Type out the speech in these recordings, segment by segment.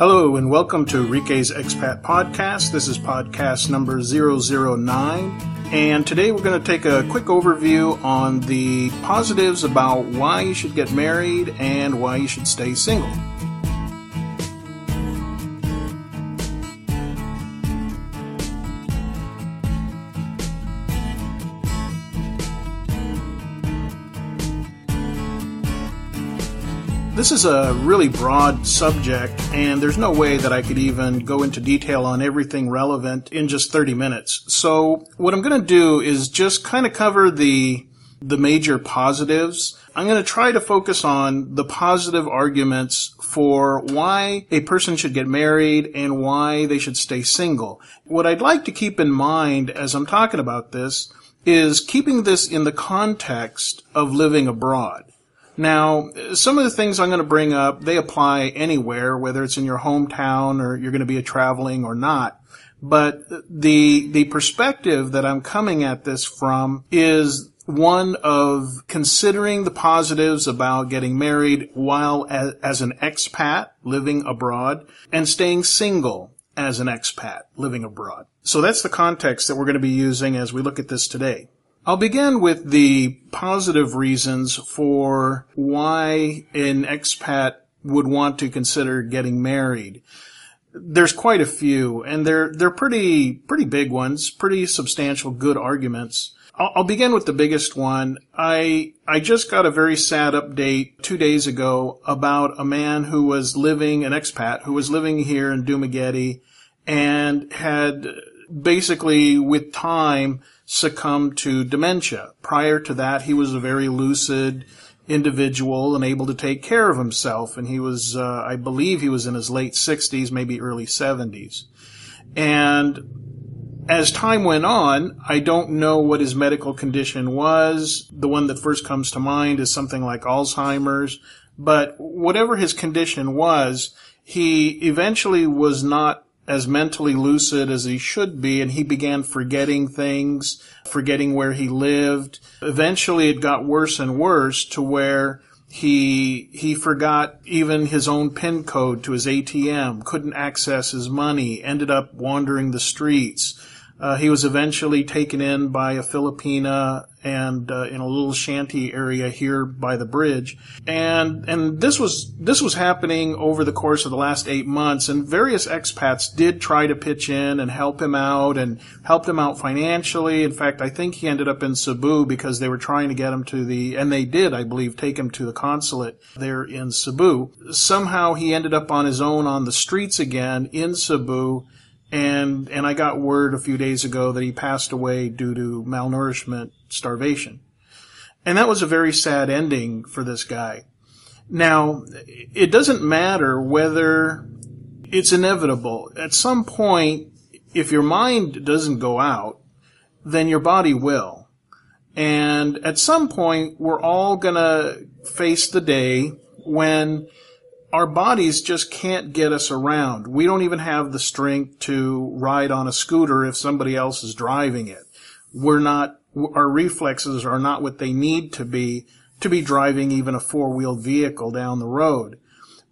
Hello and welcome to Rike's Expat Podcast. This is podcast number 009. And today we're going to take a quick overview on the positives about why you should get married and why you should stay single. This is a really broad subject, and there's no way that I could even go into detail on everything relevant in just 30 minutes. So what I'm going to do is just kind of cover the the major positives. I'm going to try to focus on the positive arguments for why a person should get married and why they should stay single. What I'd like to keep in mind as I'm talking about this is keeping this in the context of living abroad. Now, some of the things I'm going to bring up, they apply anywhere, whether it's in your hometown or you're going to be traveling or not. But the, the perspective that I'm coming at this from is one of considering the positives about getting married while as, as an expat living abroad and staying single as an expat living abroad. So that's the context that we're going to be using as we look at this today. I'll begin with the positive reasons for why an expat would want to consider getting married. There's quite a few, and they're they're pretty pretty big ones, pretty substantial, good arguments. I'll, I'll begin with the biggest one. I I just got a very sad update two days ago about a man who was living an expat who was living here in Dumaguete and had basically with time succumbed to dementia. Prior to that, he was a very lucid individual and able to take care of himself. And he was, uh, I believe he was in his late 60s, maybe early 70s. And as time went on, I don't know what his medical condition was. The one that first comes to mind is something like Alzheimer's. But whatever his condition was, he eventually was not as mentally lucid as he should be, and he began forgetting things, forgetting where he lived. Eventually, it got worse and worse to where he he forgot even his own pin code to his ATM, couldn't access his money, ended up wandering the streets. Uh, he was eventually taken in by a Filipina and uh, in a little shanty area here by the bridge. And and this was this was happening over the course of the last eight months. And various expats did try to pitch in and help him out and helped him out financially. In fact, I think he ended up in Cebu because they were trying to get him to the and they did, I believe, take him to the consulate there in Cebu. Somehow he ended up on his own on the streets again in Cebu and and I got word a few days ago that he passed away due to malnourishment, starvation. And that was a very sad ending for this guy. Now, it doesn't matter whether it's inevitable. At some point, if your mind doesn't go out, then your body will. And at some point, we're all gonna face the day when our bodies just can't get us around. We don't even have the strength to ride on a scooter if somebody else is driving it. We're not, our reflexes are not what they need to be to be driving even a four-wheeled vehicle down the road.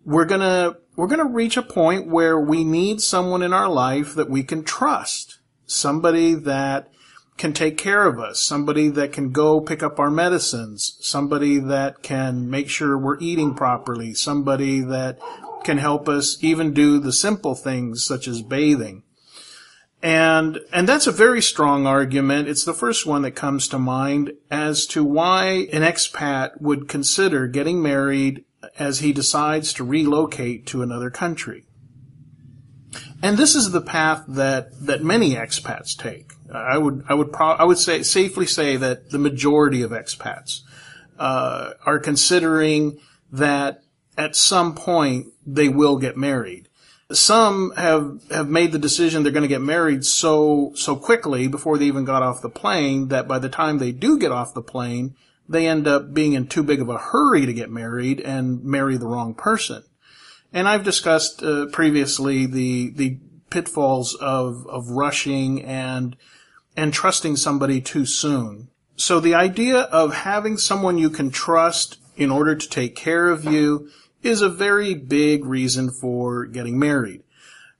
We're gonna, we're gonna reach a point where we need someone in our life that we can trust. Somebody that can take care of us, somebody that can go pick up our medicines, somebody that can make sure we're eating properly, somebody that can help us even do the simple things such as bathing. And, and that's a very strong argument. It's the first one that comes to mind as to why an expat would consider getting married as he decides to relocate to another country. And this is the path that, that many expats take. I would I would pro- I would say safely say that the majority of expats uh, are considering that at some point they will get married. Some have have made the decision they're going to get married so so quickly before they even got off the plane that by the time they do get off the plane, they end up being in too big of a hurry to get married and marry the wrong person. And I've discussed uh, previously the the pitfalls of of rushing and and trusting somebody too soon. So the idea of having someone you can trust in order to take care of you, is a very big reason for getting married.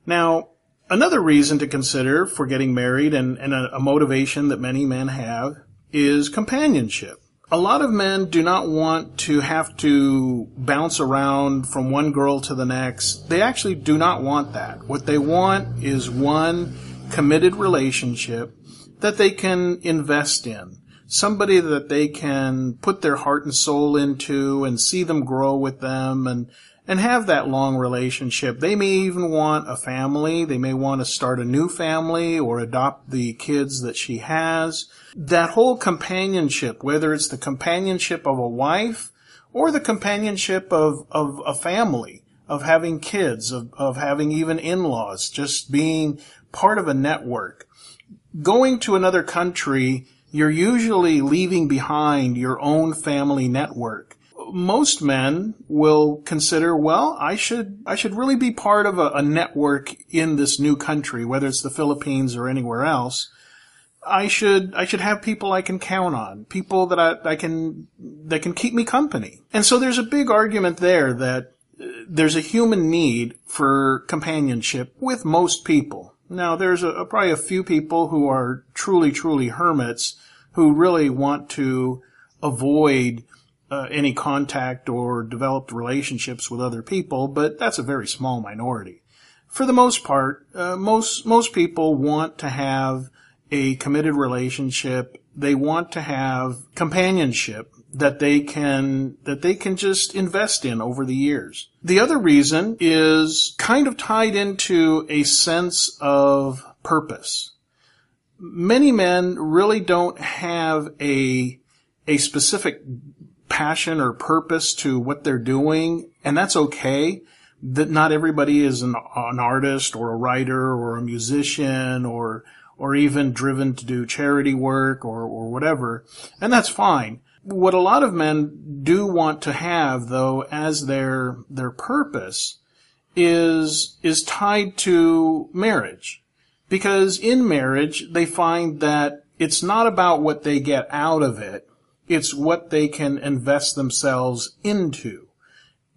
Now, another reason to consider for getting married and, and a, a motivation that many men have is companionship. A lot of men do not want to have to bounce around from one girl to the next. They actually do not want that. What they want is one committed relationship that they can invest in. Somebody that they can put their heart and soul into and see them grow with them and, and have that long relationship. They may even want a family. They may want to start a new family or adopt the kids that she has that whole companionship, whether it's the companionship of a wife or the companionship of, of a family, of having kids, of, of having even in-laws, just being part of a network. Going to another country, you're usually leaving behind your own family network. Most men will consider, well, I should, I should really be part of a, a network in this new country, whether it's the Philippines or anywhere else. I should I should have people I can count on, people that I, I can that can keep me company. And so there's a big argument there that uh, there's a human need for companionship with most people. Now there's a, probably a few people who are truly truly hermits who really want to avoid uh, any contact or developed relationships with other people, but that's a very small minority. For the most part, uh, most most people want to have a committed relationship. They want to have companionship that they can, that they can just invest in over the years. The other reason is kind of tied into a sense of purpose. Many men really don't have a, a specific passion or purpose to what they're doing, and that's okay. That not everybody is an, an artist or a writer or a musician or or even driven to do charity work or, or whatever. And that's fine. What a lot of men do want to have though as their, their purpose is, is tied to marriage. Because in marriage, they find that it's not about what they get out of it. It's what they can invest themselves into.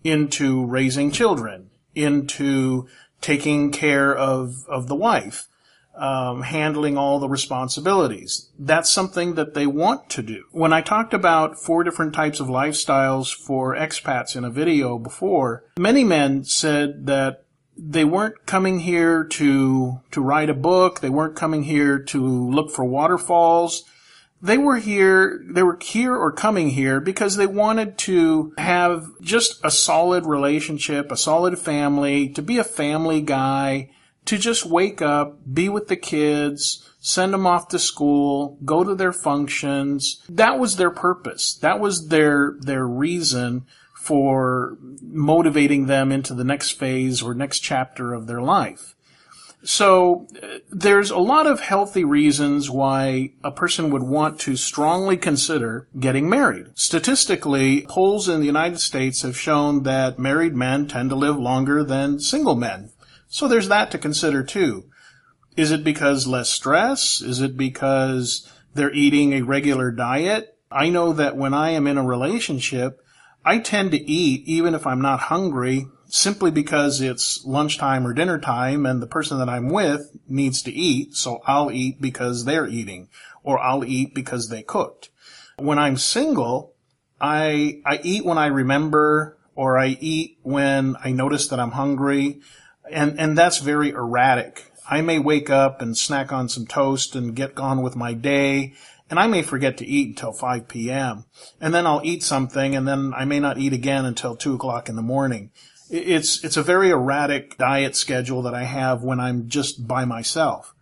Into raising children. Into taking care of, of the wife um, handling all the responsibilities. That's something that they want to do. When I talked about four different types of lifestyles for expats in a video before, many men said that they weren't coming here to to write a book. They weren't coming here to look for waterfalls. They were here, they were here or coming here because they wanted to have just a solid relationship, a solid family, to be a family guy, to just wake up, be with the kids, send them off to school, go to their functions. That was their purpose. That was their, their reason for motivating them into the next phase or next chapter of their life. So there's a lot of healthy reasons why a person would want to strongly consider getting married. Statistically, polls in the United States have shown that married men tend to live longer than single men. So there's that to consider too. Is it because less stress? Is it because they're eating a regular diet? I know that when I am in a relationship, I tend to eat even if I'm not hungry simply because it's lunchtime or dinner time and the person that I'm with needs to eat. So I'll eat because they're eating or I'll eat because they cooked. When I'm single, I, I eat when I remember or I eat when I notice that I'm hungry and and that's very erratic. I may wake up and snack on some toast and get on with my day, and I may forget to eat until 5 p.m. And then I'll eat something, and then I may not eat again until 2 o'clock in the morning. It's it's a very erratic diet schedule that I have when I'm just by myself.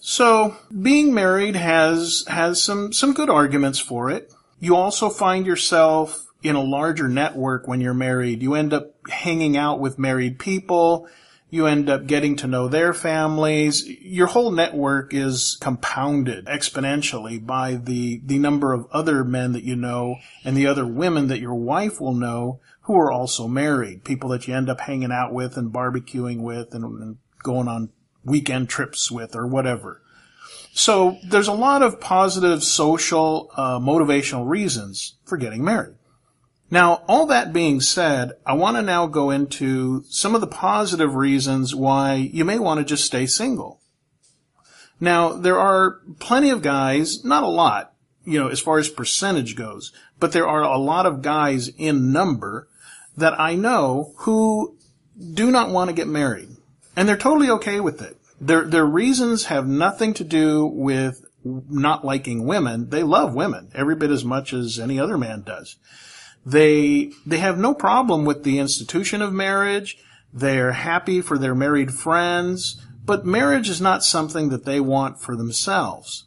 So being married has has some some good arguments for it. You also find yourself in a larger network when you're married. You end up hanging out with married people. You end up getting to know their families. Your whole network is compounded exponentially by the, the number of other men that you know and the other women that your wife will know who are also married. People that you end up hanging out with and barbecuing with and, and going on weekend trips with or whatever. So there's a lot of positive social, uh, motivational reasons for getting married. Now, all that being said, I want to now go into some of the positive reasons why you may want to just stay single. Now, there are plenty of guys, not a lot, you know, as far as percentage goes, but there are a lot of guys in number that I know who do not want to get married. And they're totally okay with it. Their, their reasons have nothing to do with not liking women. They love women every bit as much as any other man does. They, they have no problem with the institution of marriage. They're happy for their married friends, but marriage is not something that they want for themselves.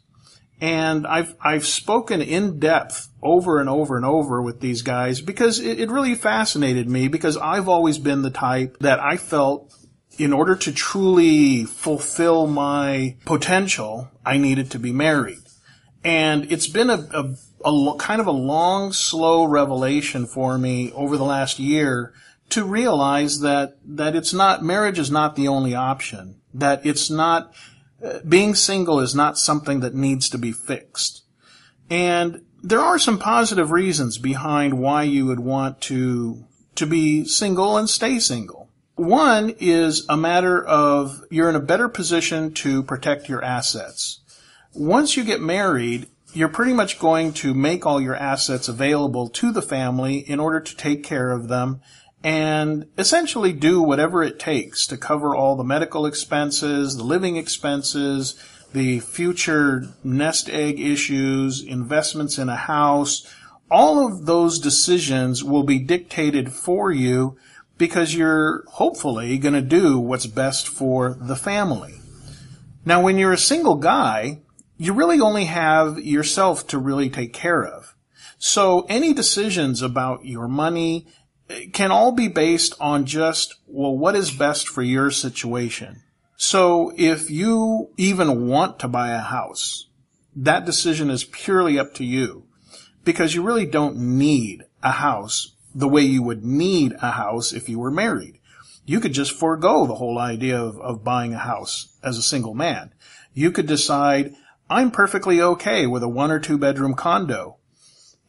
And I've, I've spoken in depth over and over and over with these guys because it, it really fascinated me because I've always been the type that I felt in order to truly fulfill my potential, I needed to be married. And it's been a, a, a, kind of a long, slow revelation for me over the last year to realize that, that it's not, marriage is not the only option. That it's not, uh, being single is not something that needs to be fixed. And there are some positive reasons behind why you would want to, to be single and stay single. One is a matter of you're in a better position to protect your assets. Once you get married, you're pretty much going to make all your assets available to the family in order to take care of them and essentially do whatever it takes to cover all the medical expenses, the living expenses, the future nest egg issues, investments in a house. All of those decisions will be dictated for you because you're hopefully going to do what's best for the family. Now, when you're a single guy, you really only have yourself to really take care of. So any decisions about your money eh, can all be based on just, well, what is best for your situation? So if you even want to buy a house, that decision is purely up to you because you really don't need a house the way you would need a house if you were married. You could just forego the whole idea of, of buying a house as a single man. You could decide, I'm perfectly okay with a one or two bedroom condo.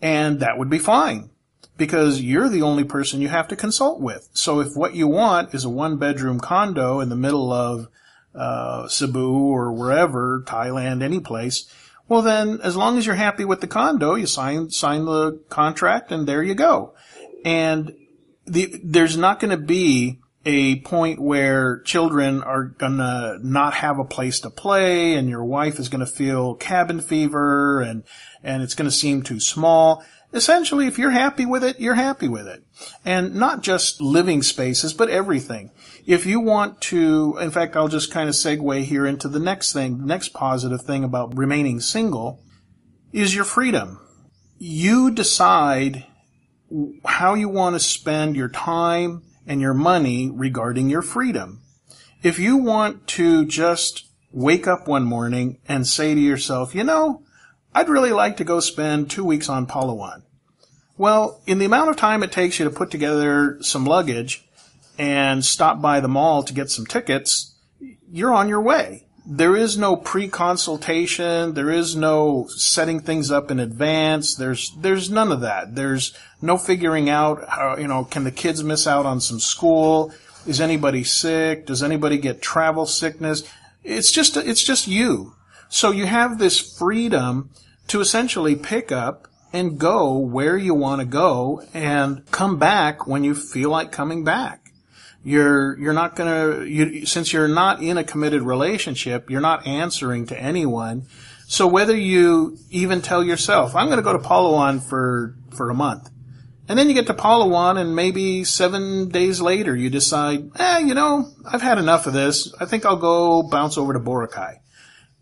And that would be fine because you're the only person you have to consult with. So if what you want is a one bedroom condo in the middle of uh, Cebu or wherever, Thailand, any place, well then, as long as you're happy with the condo, you sign sign the contract, and there you go. And the, there's not going to be a point where children are gonna not have a place to play and your wife is gonna feel cabin fever and, and it's gonna seem too small. Essentially, if you're happy with it, you're happy with it. And not just living spaces, but everything. If you want to, in fact, I'll just kind of segue here into the next thing, the next positive thing about remaining single is your freedom. You decide how you want to spend your time and your money regarding your freedom. If you want to just wake up one morning and say to yourself, you know, I'd really like to go spend two weeks on Palawan. Well, in the amount of time it takes you to put together some luggage and stop by the mall to get some tickets, you're on your way there is no pre-consultation. There is no setting things up in advance. There's, there's none of that. There's no figuring out how, you know, can the kids miss out on some school? Is anybody sick? Does anybody get travel sickness? It's just, it's just you. So you have this freedom to essentially pick up and go where you want to go and come back when you feel like coming back. You're, you're not gonna, you, since you're not in a committed relationship, you're not answering to anyone. So whether you even tell yourself, I'm gonna go to Palawan for, for a month, and then you get to Palawan and maybe seven days later you decide, eh, you know, I've had enough of this. I think I'll go bounce over to Boracay.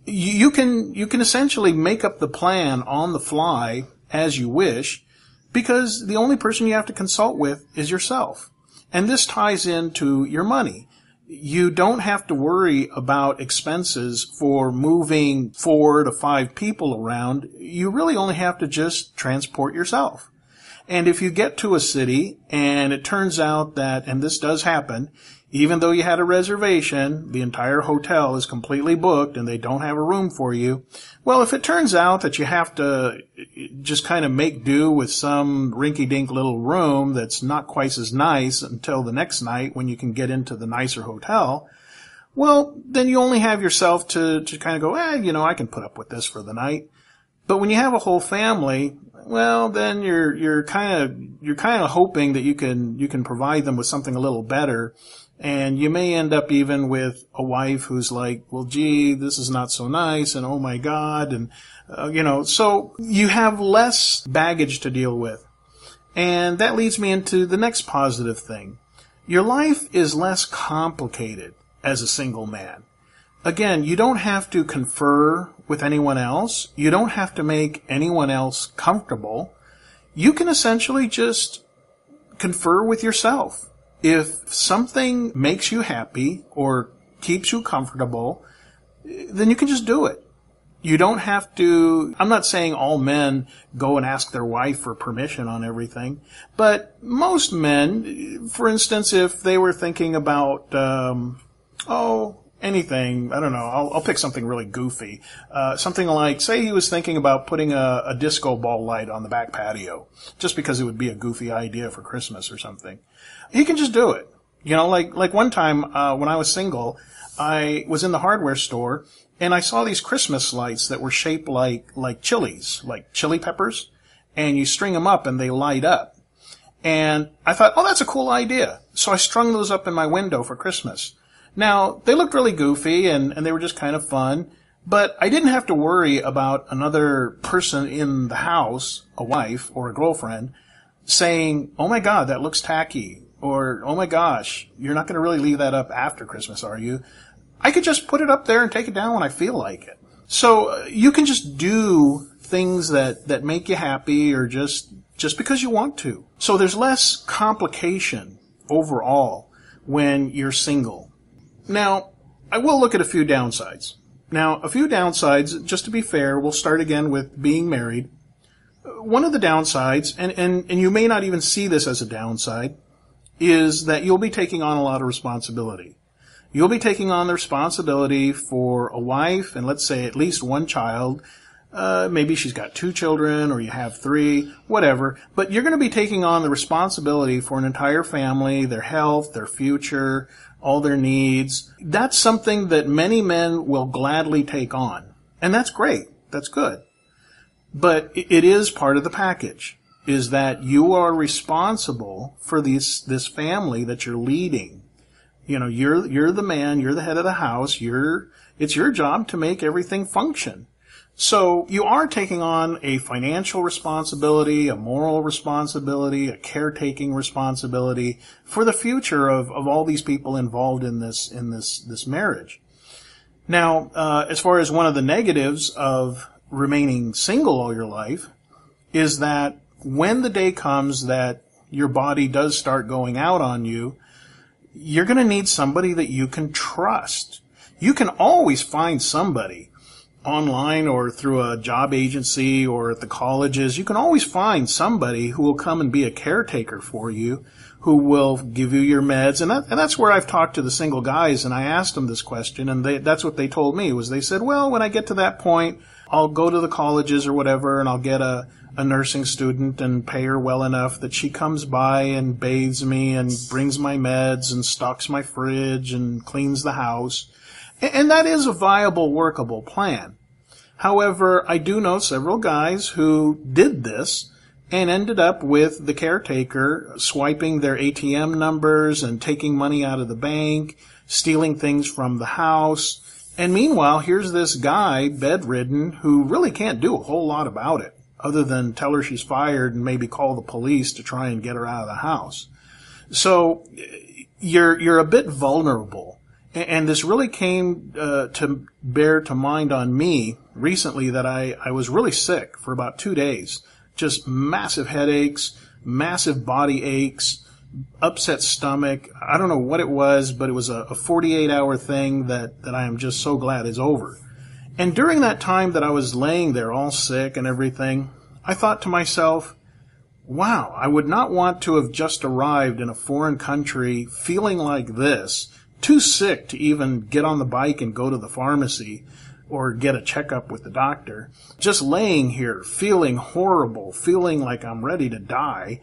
You, you can, you can essentially make up the plan on the fly as you wish because the only person you have to consult with is yourself. And this ties into your money. You don't have to worry about expenses for moving four to five people around. You really only have to just transport yourself. And if you get to a city and it turns out that, and this does happen, even though you had a reservation, the entire hotel is completely booked and they don't have a room for you. Well, if it turns out that you have to just kind of make do with some rinky-dink little room that's not quite as nice until the next night when you can get into the nicer hotel, well, then you only have yourself to, to kind of go, eh, you know, I can put up with this for the night. But when you have a whole family, well, then you're, you're kind of, you're kind of hoping that you can, you can provide them with something a little better. And you may end up even with a wife who's like, well, gee, this is not so nice. And oh my God. And, uh, you know, so you have less baggage to deal with. And that leads me into the next positive thing. Your life is less complicated as a single man. Again, you don't have to confer with anyone else. You don't have to make anyone else comfortable. You can essentially just confer with yourself. If something makes you happy or keeps you comfortable, then you can just do it. You don't have to, I'm not saying all men go and ask their wife for permission on everything, but most men, for instance, if they were thinking about, um, oh, anything. I don't know. I'll, I'll pick something really goofy. Uh, something like, say he was thinking about putting a, a, disco ball light on the back patio, just because it would be a goofy idea for Christmas or something. He can just do it. You know, like like one time uh, when I was single, I was in the hardware store and I saw these Christmas lights that were shaped like like chilies, like chili peppers, and you string them up and they light up. And I thought, oh, that's a cool idea. So I strung those up in my window for Christmas. Now, they looked really goofy and, and they were just kind of fun, but I didn't have to worry about another person in the house, a wife or a girlfriend, saying, oh my god, that looks tacky, or oh my gosh, you're not going to really leave that up after Christmas, are you? I could just put it up there and take it down when I feel like it. So uh, you can just do things that, that make you happy or just, just because you want to. So there's less complication overall when you're single. Now, I will look at a few downsides. Now, a few downsides, just to be fair, we'll start again with being married. One of the downsides, and, and, and you may not even see this as a downside, is that you'll be taking on a lot of responsibility. You'll be taking on the responsibility for a wife and let's say at least one child. Uh, maybe she's got two children or you have three, whatever. But you're going to be taking on the responsibility for an entire family, their health, their future, all their needs. That's something that many men will gladly take on. And that's great. That's good. But it is part of the package is that you are responsible for these, this family that you're leading. You know, you're, you're the man, you're the head of the house, you're, it's your job to make everything function. So you are taking on a financial responsibility, a moral responsibility, a caretaking responsibility for the future of, of all these people involved in this in this this marriage. Now, uh, as far as one of the negatives of remaining single all your life is that when the day comes that your body does start going out on you, you're going to need somebody that you can trust. You can always find somebody online or through a job agency or at the colleges, you can always find somebody who will come and be a caretaker for you, who will give you your meds. And, that, and that's where I've talked to the single guys and I asked them this question and they, that's what they told me was they said, well, when I get to that point, I'll go to the colleges or whatever and I'll get a, a nursing student and pay her well enough that she comes by and bathes me and brings my meds and stocks my fridge and cleans the house. And that is a viable, workable plan. However, I do know several guys who did this and ended up with the caretaker swiping their ATM numbers and taking money out of the bank, stealing things from the house. And meanwhile, here's this guy, bedridden, who really can't do a whole lot about it, other than tell her she's fired and maybe call the police to try and get her out of the house. So, you're, you're a bit vulnerable and this really came uh, to bear to mind on me recently that I, I was really sick for about two days. Just massive headaches, massive body aches, upset stomach. I don't know what it was, but it was a, a 48 hour thing that, that I am just so glad is over. And during that time that I was laying there all sick and everything, I thought to myself, wow, I would not want to have just arrived in a foreign country feeling like this, too sick to even get on the bike and go to the pharmacy or get a checkup with the doctor. Just laying here, feeling horrible, feeling like I'm ready to die,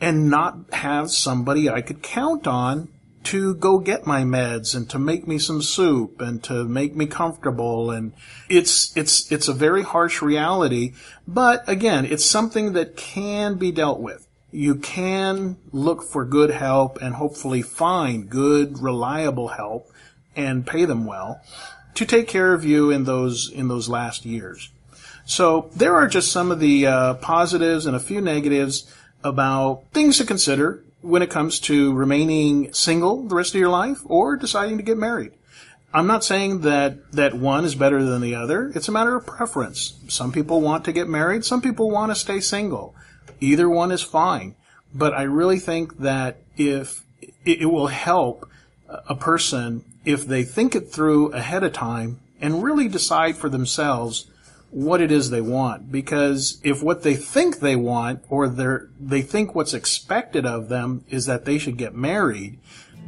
and not have somebody I could count on to go get my meds and to make me some soup and to make me comfortable. And it's it's it's a very harsh reality. But again it's something that can be dealt with you can look for good help and hopefully find good reliable help and pay them well to take care of you in those in those last years so there are just some of the uh, positives and a few negatives about things to consider when it comes to remaining single the rest of your life or deciding to get married. I'm not saying that, that one is better than the other. It's a matter of preference. Some people want to get married. Some people want to stay single. Either one is fine. But I really think that if it, will help a person if they think it through ahead of time and really decide for themselves what it is they want. Because if what they think they want or they think what's expected of them is that they should get married,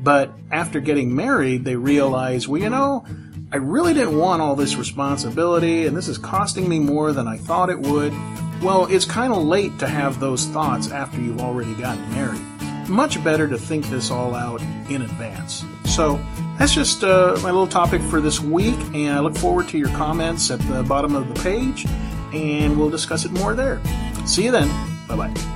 but after getting married, they realize, well, you know, I really didn't want all this responsibility and this is costing me more than I thought it would. Well, it's kind of late to have those thoughts after you've already gotten married. Much better to think this all out in advance. So, that's just uh, my little topic for this week, and I look forward to your comments at the bottom of the page, and we'll discuss it more there. See you then. Bye bye.